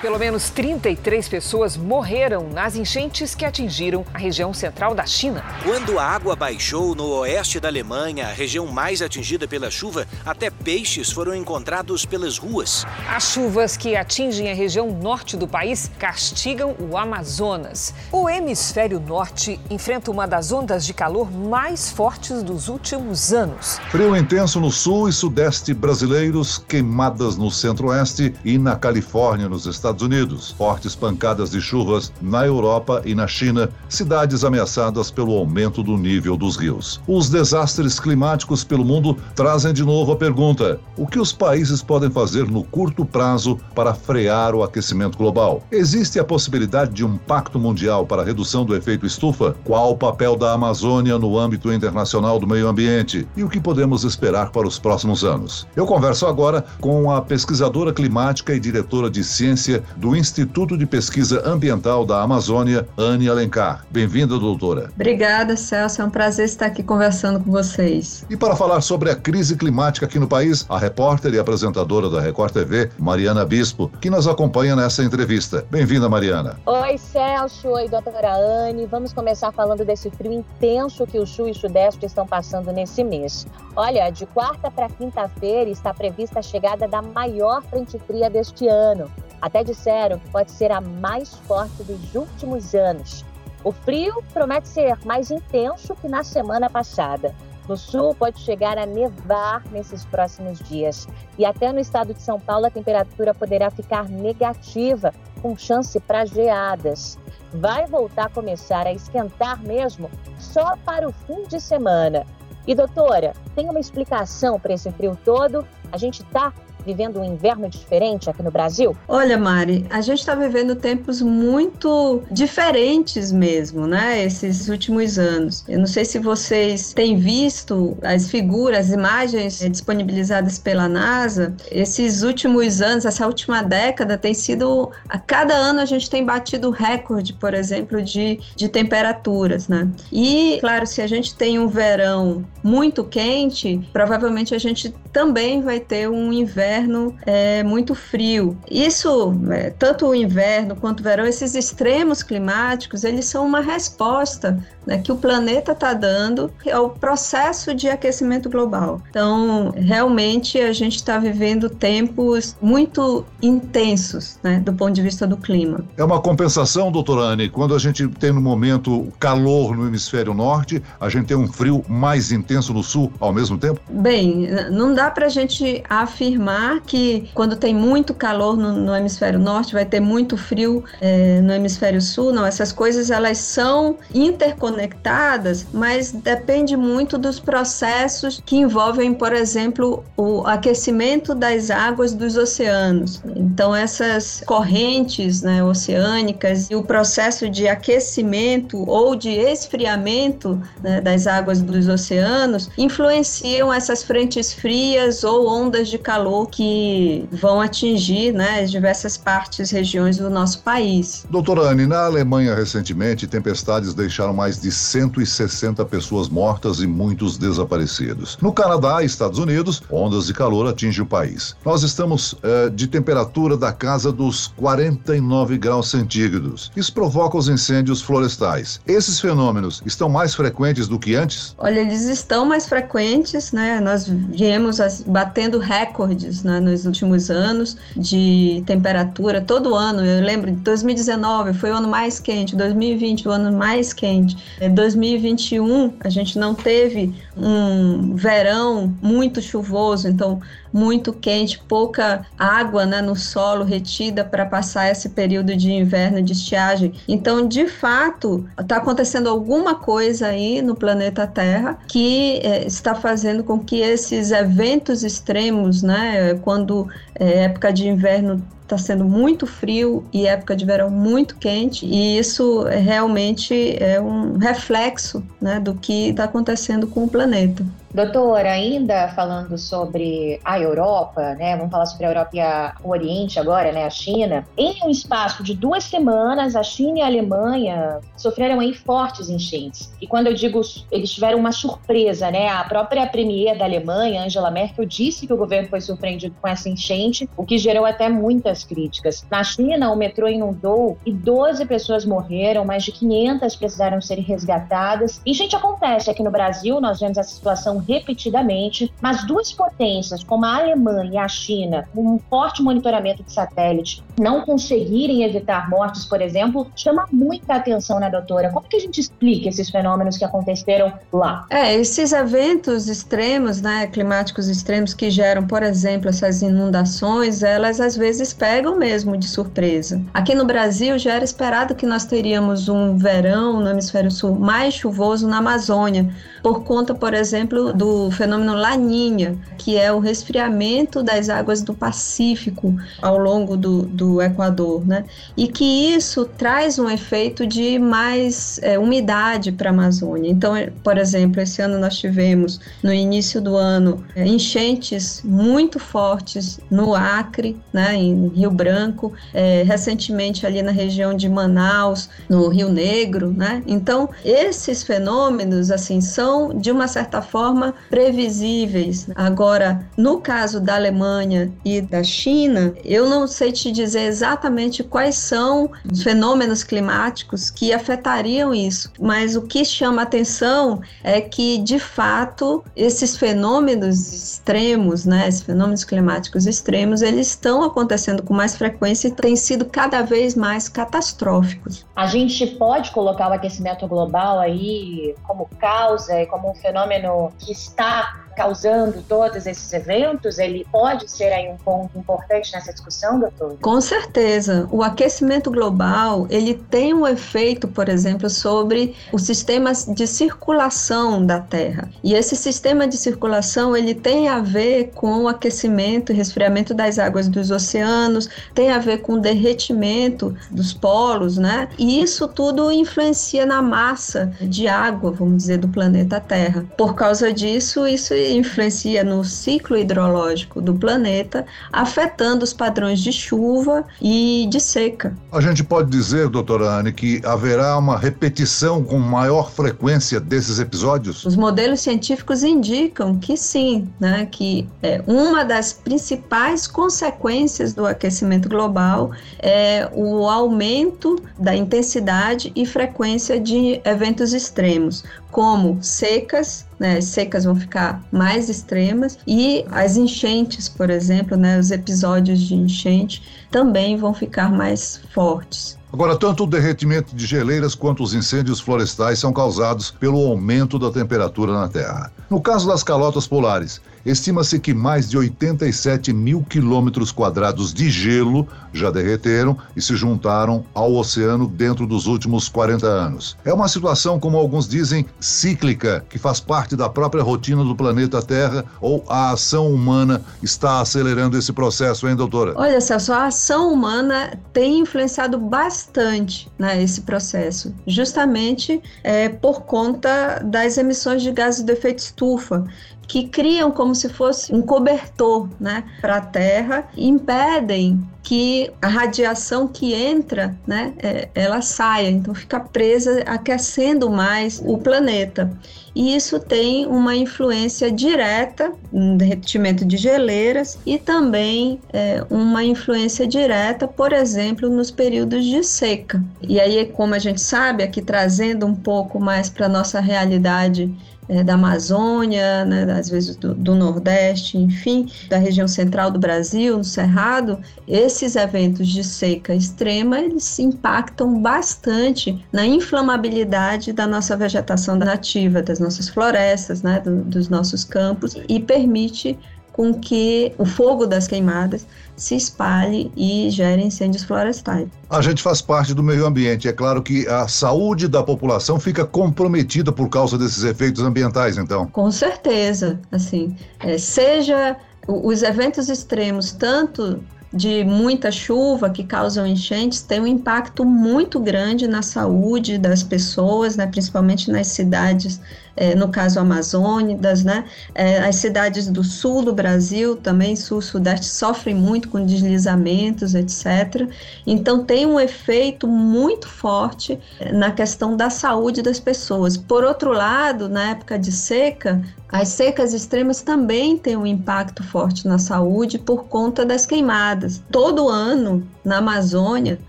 Pelo menos 33 pessoas morreram nas enchentes que atingiram a região central da China. Quando a água baixou no oeste da Alemanha, a região mais atingida pela chuva, até peixes foram encontrados pelas ruas. As chuvas que atingem a região norte do país castigam o Amazonas. O hemisfério norte enfrenta uma das ondas de calor mais fortes dos últimos anos. Frio intenso no sul e sudeste brasileiros, queimadas no centro-oeste e na Califórnia, nos Estados Unidos. Fortes pancadas de chuvas na Europa e na China, cidades ameaçadas pelo aumento do nível dos rios. Os desastres climáticos pelo mundo trazem de novo a pergunta: o que os países podem fazer no curto prazo para frear o aquecimento global? Existe a possibilidade de um pacto mundial para a redução do efeito estufa? Qual o papel da Amazônia no âmbito internacional? Nacional do Meio Ambiente e o que podemos esperar para os próximos anos. Eu converso agora com a pesquisadora climática e diretora de ciência do Instituto de Pesquisa Ambiental da Amazônia, Anne Alencar. Bem-vinda, doutora. Obrigada, Celso. É um prazer estar aqui conversando com vocês. E para falar sobre a crise climática aqui no país, a repórter e apresentadora da Record TV, Mariana Bispo, que nos acompanha nessa entrevista. Bem-vinda, Mariana. Oi, Celso. Oi, doutora Anne. Vamos começar falando desse frio intenso que o sul e o sudeste estão estão passando nesse mês. Olha, de quarta para quinta-feira está prevista a chegada da maior frente fria deste ano. Até disseram que pode ser a mais forte dos últimos anos. O frio promete ser mais intenso que na semana passada. No sul, pode chegar a nevar nesses próximos dias. E até no estado de São Paulo, a temperatura poderá ficar negativa, com chance para geadas vai voltar a começar a esquentar mesmo só para o fim de semana. E doutora, tem uma explicação para esse frio todo? A gente está vivendo um inverno diferente aqui no Brasil? Olha, Mari, a gente está vivendo tempos muito diferentes mesmo, né? Esses últimos anos. Eu não sei se vocês têm visto as figuras, as imagens disponibilizadas pela NASA. Esses últimos anos, essa última década, tem sido. A cada ano a gente tem batido recorde, por exemplo, de, de temperaturas, né? E, claro, se a gente tem um verão muito quente, provavelmente a gente também vai ter um inverno inverno é, muito frio. Isso, é, tanto o inverno quanto o verão, esses extremos climáticos, eles são uma resposta né, que o planeta está dando ao processo de aquecimento global. Então, realmente, a gente está vivendo tempos muito intensos né, do ponto de vista do clima. É uma compensação, doutora Anne, quando a gente tem no momento calor no hemisfério norte, a gente tem um frio mais intenso no sul ao mesmo tempo? Bem, não dá para a gente afirmar que quando tem muito calor no, no hemisfério norte, vai ter muito frio é, no hemisfério sul. Não, essas coisas elas são interconectadas, mas depende muito dos processos que envolvem, por exemplo, o aquecimento das águas dos oceanos. Então, essas correntes né, oceânicas e o processo de aquecimento ou de esfriamento né, das águas dos oceanos influenciam essas frentes frias ou ondas de calor que vão atingir né, diversas partes, regiões do nosso país. Doutora Anne, na Alemanha recentemente, tempestades deixaram mais de 160 pessoas mortas e muitos desaparecidos. No Canadá e Estados Unidos, ondas de calor atingem o país. Nós estamos é, de temperatura da casa dos 49 graus centígrados. Isso provoca os incêndios florestais. Esses fenômenos estão mais frequentes do que antes? Olha, eles estão mais frequentes, né? Nós viemos batendo recordes né, nos últimos anos de temperatura, todo ano. Eu lembro de 2019 foi o ano mais quente, 2020 o ano mais quente, 2021 a gente não teve um verão muito chuvoso, então muito quente, pouca água né, no solo retida para passar esse período de inverno de estiagem. Então, de fato, está acontecendo alguma coisa aí no planeta Terra que é, está fazendo com que esses eventos extremos, né, quando é época de inverno está sendo muito frio e época de verão muito quente, e isso realmente é um reflexo né, do que está acontecendo com o planeta. Doutor, ainda falando sobre a Europa, né? Vamos falar sobre a Europa e a, o Oriente agora, né? A China. Em um espaço de duas semanas, a China e a Alemanha sofreram aí fortes enchentes. E quando eu digo eles tiveram uma surpresa, né? A própria premier da Alemanha, Angela Merkel, disse que o governo foi surpreendido com essa enchente, o que gerou até muitas críticas. Na China, o metrô inundou e 12 pessoas morreram, mais de 500 precisaram ser resgatadas. Enchente acontece aqui no Brasil, nós vemos essa situação repetidamente, mas duas potências como a Alemanha e a China, com um forte monitoramento de satélite, não conseguirem evitar mortes, por exemplo, chama muita atenção, né, doutora? Como que a gente explica esses fenômenos que aconteceram lá? É, esses eventos extremos, né, climáticos extremos que geram, por exemplo, essas inundações, elas às vezes pegam mesmo de surpresa. Aqui no Brasil já era esperado que nós teríamos um verão no hemisfério sul mais chuvoso na Amazônia, por conta, por exemplo, do fenômeno Laninha, que é o resfriamento das águas do Pacífico ao longo do, do Equador, né? E que isso traz um efeito de mais é, umidade para a Amazônia. Então, por exemplo, esse ano nós tivemos, no início do ano, é, enchentes muito fortes no Acre, né, em Rio Branco, é, recentemente ali na região de Manaus, no Rio Negro, né? Então, esses fenômenos, assim, são de uma certa forma, previsíveis. Agora, no caso da Alemanha e da China, eu não sei te dizer exatamente quais são os fenômenos climáticos que afetariam isso, mas o que chama atenção é que, de fato, esses fenômenos extremos, né, esses fenômenos climáticos extremos, eles estão acontecendo com mais frequência e têm sido cada vez mais catastróficos. A gente pode colocar o aquecimento global aí como causa como um fenômeno que está causando todos esses eventos, ele pode ser aí um ponto importante nessa discussão, doutor? Com certeza. O aquecimento global, ele tem um efeito, por exemplo, sobre os sistemas de circulação da Terra. E esse sistema de circulação, ele tem a ver com o aquecimento e resfriamento das águas dos oceanos, tem a ver com o derretimento dos polos, né? E isso tudo influencia na massa de água, vamos dizer, do planeta Terra. Por causa disso, isso influencia no ciclo hidrológico do planeta, afetando os padrões de chuva e de seca. A gente pode dizer, doutora Anne, que haverá uma repetição com maior frequência desses episódios? Os modelos científicos indicam que sim, né, que é, uma das principais consequências do aquecimento global é o aumento da intensidade e frequência de eventos extremos, como secas, né, as secas vão ficar mais extremas e as enchentes, por exemplo, né, os episódios de enchente também vão ficar mais fortes. Agora, tanto o derretimento de geleiras quanto os incêndios florestais são causados pelo aumento da temperatura na Terra. No caso das calotas polares, estima-se que mais de 87 mil quilômetros quadrados de gelo já derreteram e se juntaram ao oceano dentro dos últimos 40 anos. É uma situação, como alguns dizem, cíclica, que faz parte da própria rotina do planeta Terra ou a ação humana está acelerando esse processo, hein, doutora? Olha, Celso, a ação humana tem influenciado bastante né, esse processo, justamente é, por conta das emissões de gases de efeito estufa que criam como se fosse um cobertor né, para a Terra, impedem que a radiação que entra, né, é, ela saia, então fica presa, aquecendo mais o planeta. E isso tem uma influência direta no derretimento de geleiras e também é, uma influência direta, por exemplo, nos períodos de seca. E aí, como a gente sabe, aqui trazendo um pouco mais para a nossa realidade é, da Amazônia, né, às vezes do, do, Nordeste, enfim, da região central do Brasil, no Cerrado, esses eventos de seca extrema, eles impactam bastante na inflamabilidade da nossa vegetação nativa, das nossas florestas, né, do, dos nossos campos, e permite com que o fogo das queimadas se espalhe e gere incêndios florestais. A gente faz parte do meio ambiente. É claro que a saúde da população fica comprometida por causa desses efeitos ambientais, então. Com certeza. Assim, é, seja os eventos extremos, tanto de muita chuva que causam enchentes tem um impacto muito grande na saúde das pessoas, né, principalmente nas cidades é, no caso amazônicas, né? É, as cidades do sul do Brasil, também sul-sudeste, sofrem muito com deslizamentos, etc. Então tem um efeito muito forte é, na questão da saúde das pessoas. Por outro lado, na época de seca, as secas extremas também têm um impacto forte na saúde por conta das queimadas. Todo ano, na Amazônia,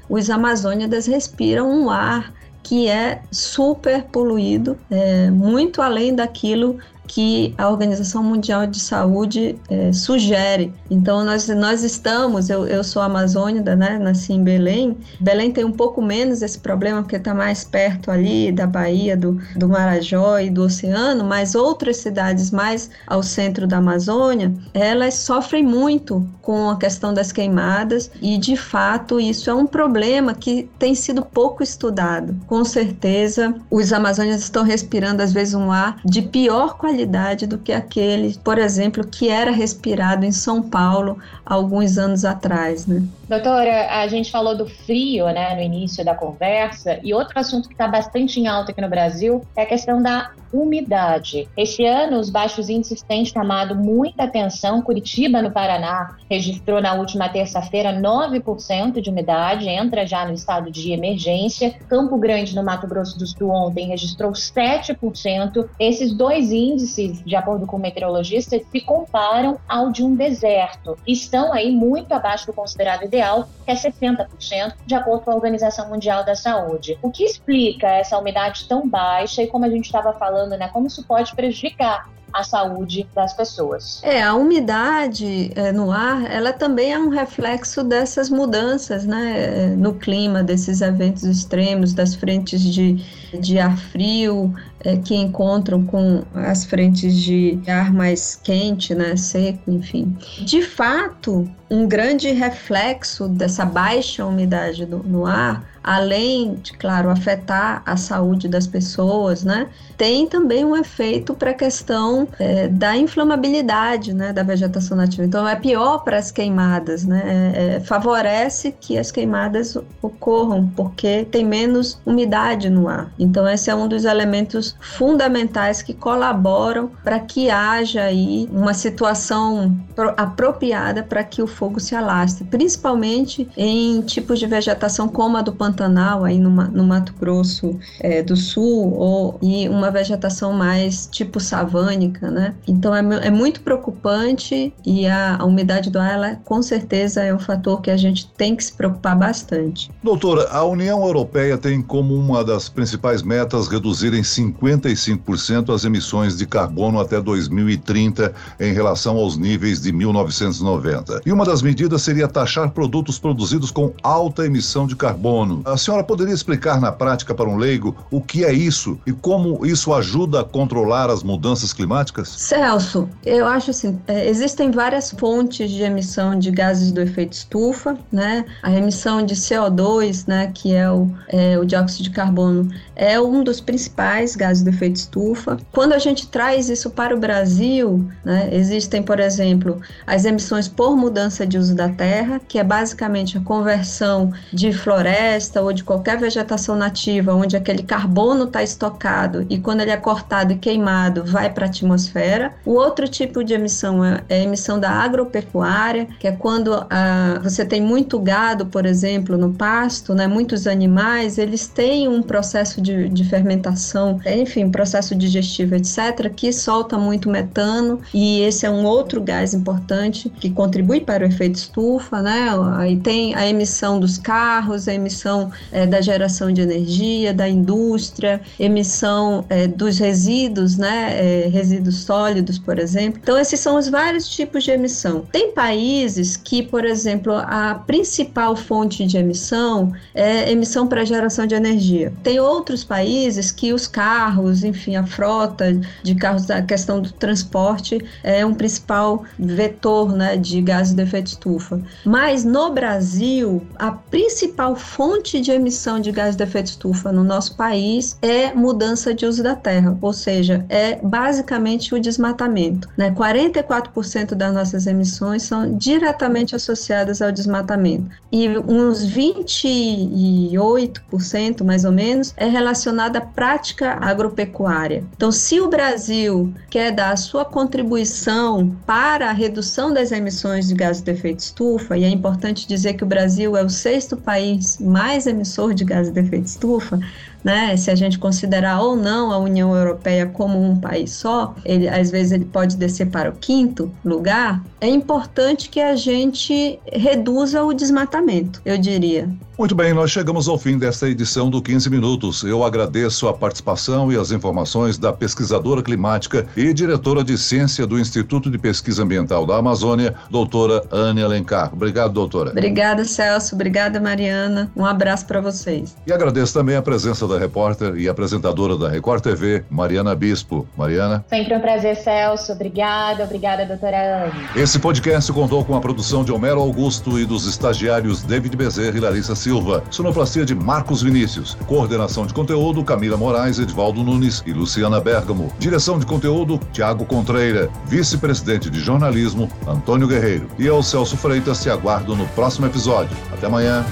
os amazônidas respiram um ar que é super poluído, é, muito além daquilo que a Organização Mundial de Saúde é, sugere. Então, nós, nós estamos, eu, eu sou amazônida, né, nasci em Belém. Belém tem um pouco menos esse problema, porque está mais perto ali da Bahia, do, do Marajó e do oceano, mas outras cidades mais ao centro da Amazônia, elas sofrem muito com a questão das queimadas e, de fato, isso é um problema que tem sido pouco estudado. Com certeza, os amazônidas estão respirando, às vezes, um ar de pior qualidade qualidade do que aquele, por exemplo, que era respirado em São Paulo alguns anos atrás, né? Doutora, a gente falou do frio, né, no início da conversa, e outro assunto que está bastante em alta aqui no Brasil é a questão da umidade. Este ano, os baixos índices têm chamado muita atenção. Curitiba, no Paraná, registrou na última terça-feira 9% de umidade, entra já no estado de emergência. Campo Grande, no Mato Grosso do Sul, ontem registrou 7%. Esses dois índices, de acordo com meteorologistas, se comparam ao de um deserto. Estão aí muito abaixo do considerado ideal ideal, que é 60%, de acordo com a Organização Mundial da Saúde. O que explica essa umidade tão baixa e como a gente estava falando, né, como isso pode prejudicar a saúde das pessoas. É, a umidade é, no ar, ela também é um reflexo dessas mudanças, né, no clima, desses eventos extremos, das frentes de, de ar frio, é, que encontram com as frentes de ar mais quente, né, seco, enfim. De fato, um grande reflexo dessa baixa umidade do, no ar além de, claro, afetar a saúde das pessoas, né, tem também um efeito para a questão é, da inflamabilidade, né, da vegetação nativa. Então, é pior para as queimadas, né, é, é, favorece que as queimadas ocorram, porque tem menos umidade no ar. Então, esse é um dos elementos fundamentais que colaboram para que haja aí uma situação apropriada para que o fogo se alastre, principalmente em tipos de vegetação como a do Pantanal aí no, no Mato Grosso é, do Sul, ou, e uma vegetação mais tipo savânica, né? Então é, é muito preocupante e a, a, umidade do ar, ela, com certeza, é um fator que a gente tem que se preocupar bastante. Doutora, a União Europeia tem como uma das principais metas reduzir em 55% as emissões de carbono até 2030 em relação aos níveis de 1990. E uma das medidas seria taxar produtos produzidos com alta emissão de carbono. A senhora poderia explicar na prática para um leigo o que é isso e como isso ajuda a controlar as mudanças climáticas? Celso, eu acho assim, é, existem várias fontes de emissão de gases do efeito estufa, né? A emissão de CO2, né, que é o, é, o dióxido de carbono, é um dos principais gases do efeito estufa. Quando a gente traz isso para o Brasil, né, existem, por exemplo, as emissões por mudança de uso da terra, que é basicamente a conversão de floresta ou de qualquer vegetação nativa onde aquele carbono está estocado e quando ele é cortado e queimado vai para a atmosfera. O outro tipo de emissão é, é a emissão da agropecuária, que é quando ah, você tem muito gado, por exemplo, no pasto, né, muitos animais, eles têm um processo de, de fermentação, enfim, processo digestivo, etc., que solta muito metano e esse é um outro gás importante que contribui para o efeito estufa, né? Aí tem a emissão dos carros, a emissão é, da geração de energia, da indústria, emissão é, dos resíduos, né, é, resíduos sólidos, por exemplo. Então, esses são os vários tipos de emissão. Tem países que, por exemplo, a principal fonte de emissão é emissão para geração de energia. Tem outros países que os carros, enfim, a frota de carros, a questão do transporte é um principal vetor né, de gases de efeito estufa. Mas no Brasil, a principal fonte de emissão de gás de efeito estufa no nosso país é mudança de uso da terra, ou seja, é basicamente o desmatamento. Né? 44% das nossas emissões são diretamente associadas ao desmatamento e uns 28% mais ou menos é relacionada à prática agropecuária. Então, se o Brasil quer dar a sua contribuição para a redução das emissões de gases de efeito estufa, e é importante dizer que o Brasil é o sexto país mais emissor de gases de efeito estufa, né? Se a gente considerar ou não a União Europeia como um país só, ele às vezes ele pode descer para o quinto lugar. É importante que a gente reduza o desmatamento, eu diria. Muito bem, nós chegamos ao fim desta edição do 15 Minutos. Eu agradeço a participação e as informações da pesquisadora climática e diretora de ciência do Instituto de Pesquisa Ambiental da Amazônia, doutora Anne Alencar. Obrigado, doutora. Obrigada, Celso. Obrigada, Mariana. Um abraço para vocês. E agradeço também a presença da repórter e apresentadora da Record TV, Mariana Bispo. Mariana. Sempre um prazer, Celso. Obrigada, obrigada, doutora Anne. Esse podcast contou com a produção de Homero Augusto e dos estagiários David Bezerra e Larissa Silva. Sonoplastia de Marcos Vinícius. Coordenação de conteúdo, Camila Moraes, Edvaldo Nunes e Luciana Bergamo. Direção de conteúdo, Tiago Contreira. Vice-presidente de jornalismo, Antônio Guerreiro. E eu, Celso Freitas, te aguardo no próximo episódio. Até amanhã.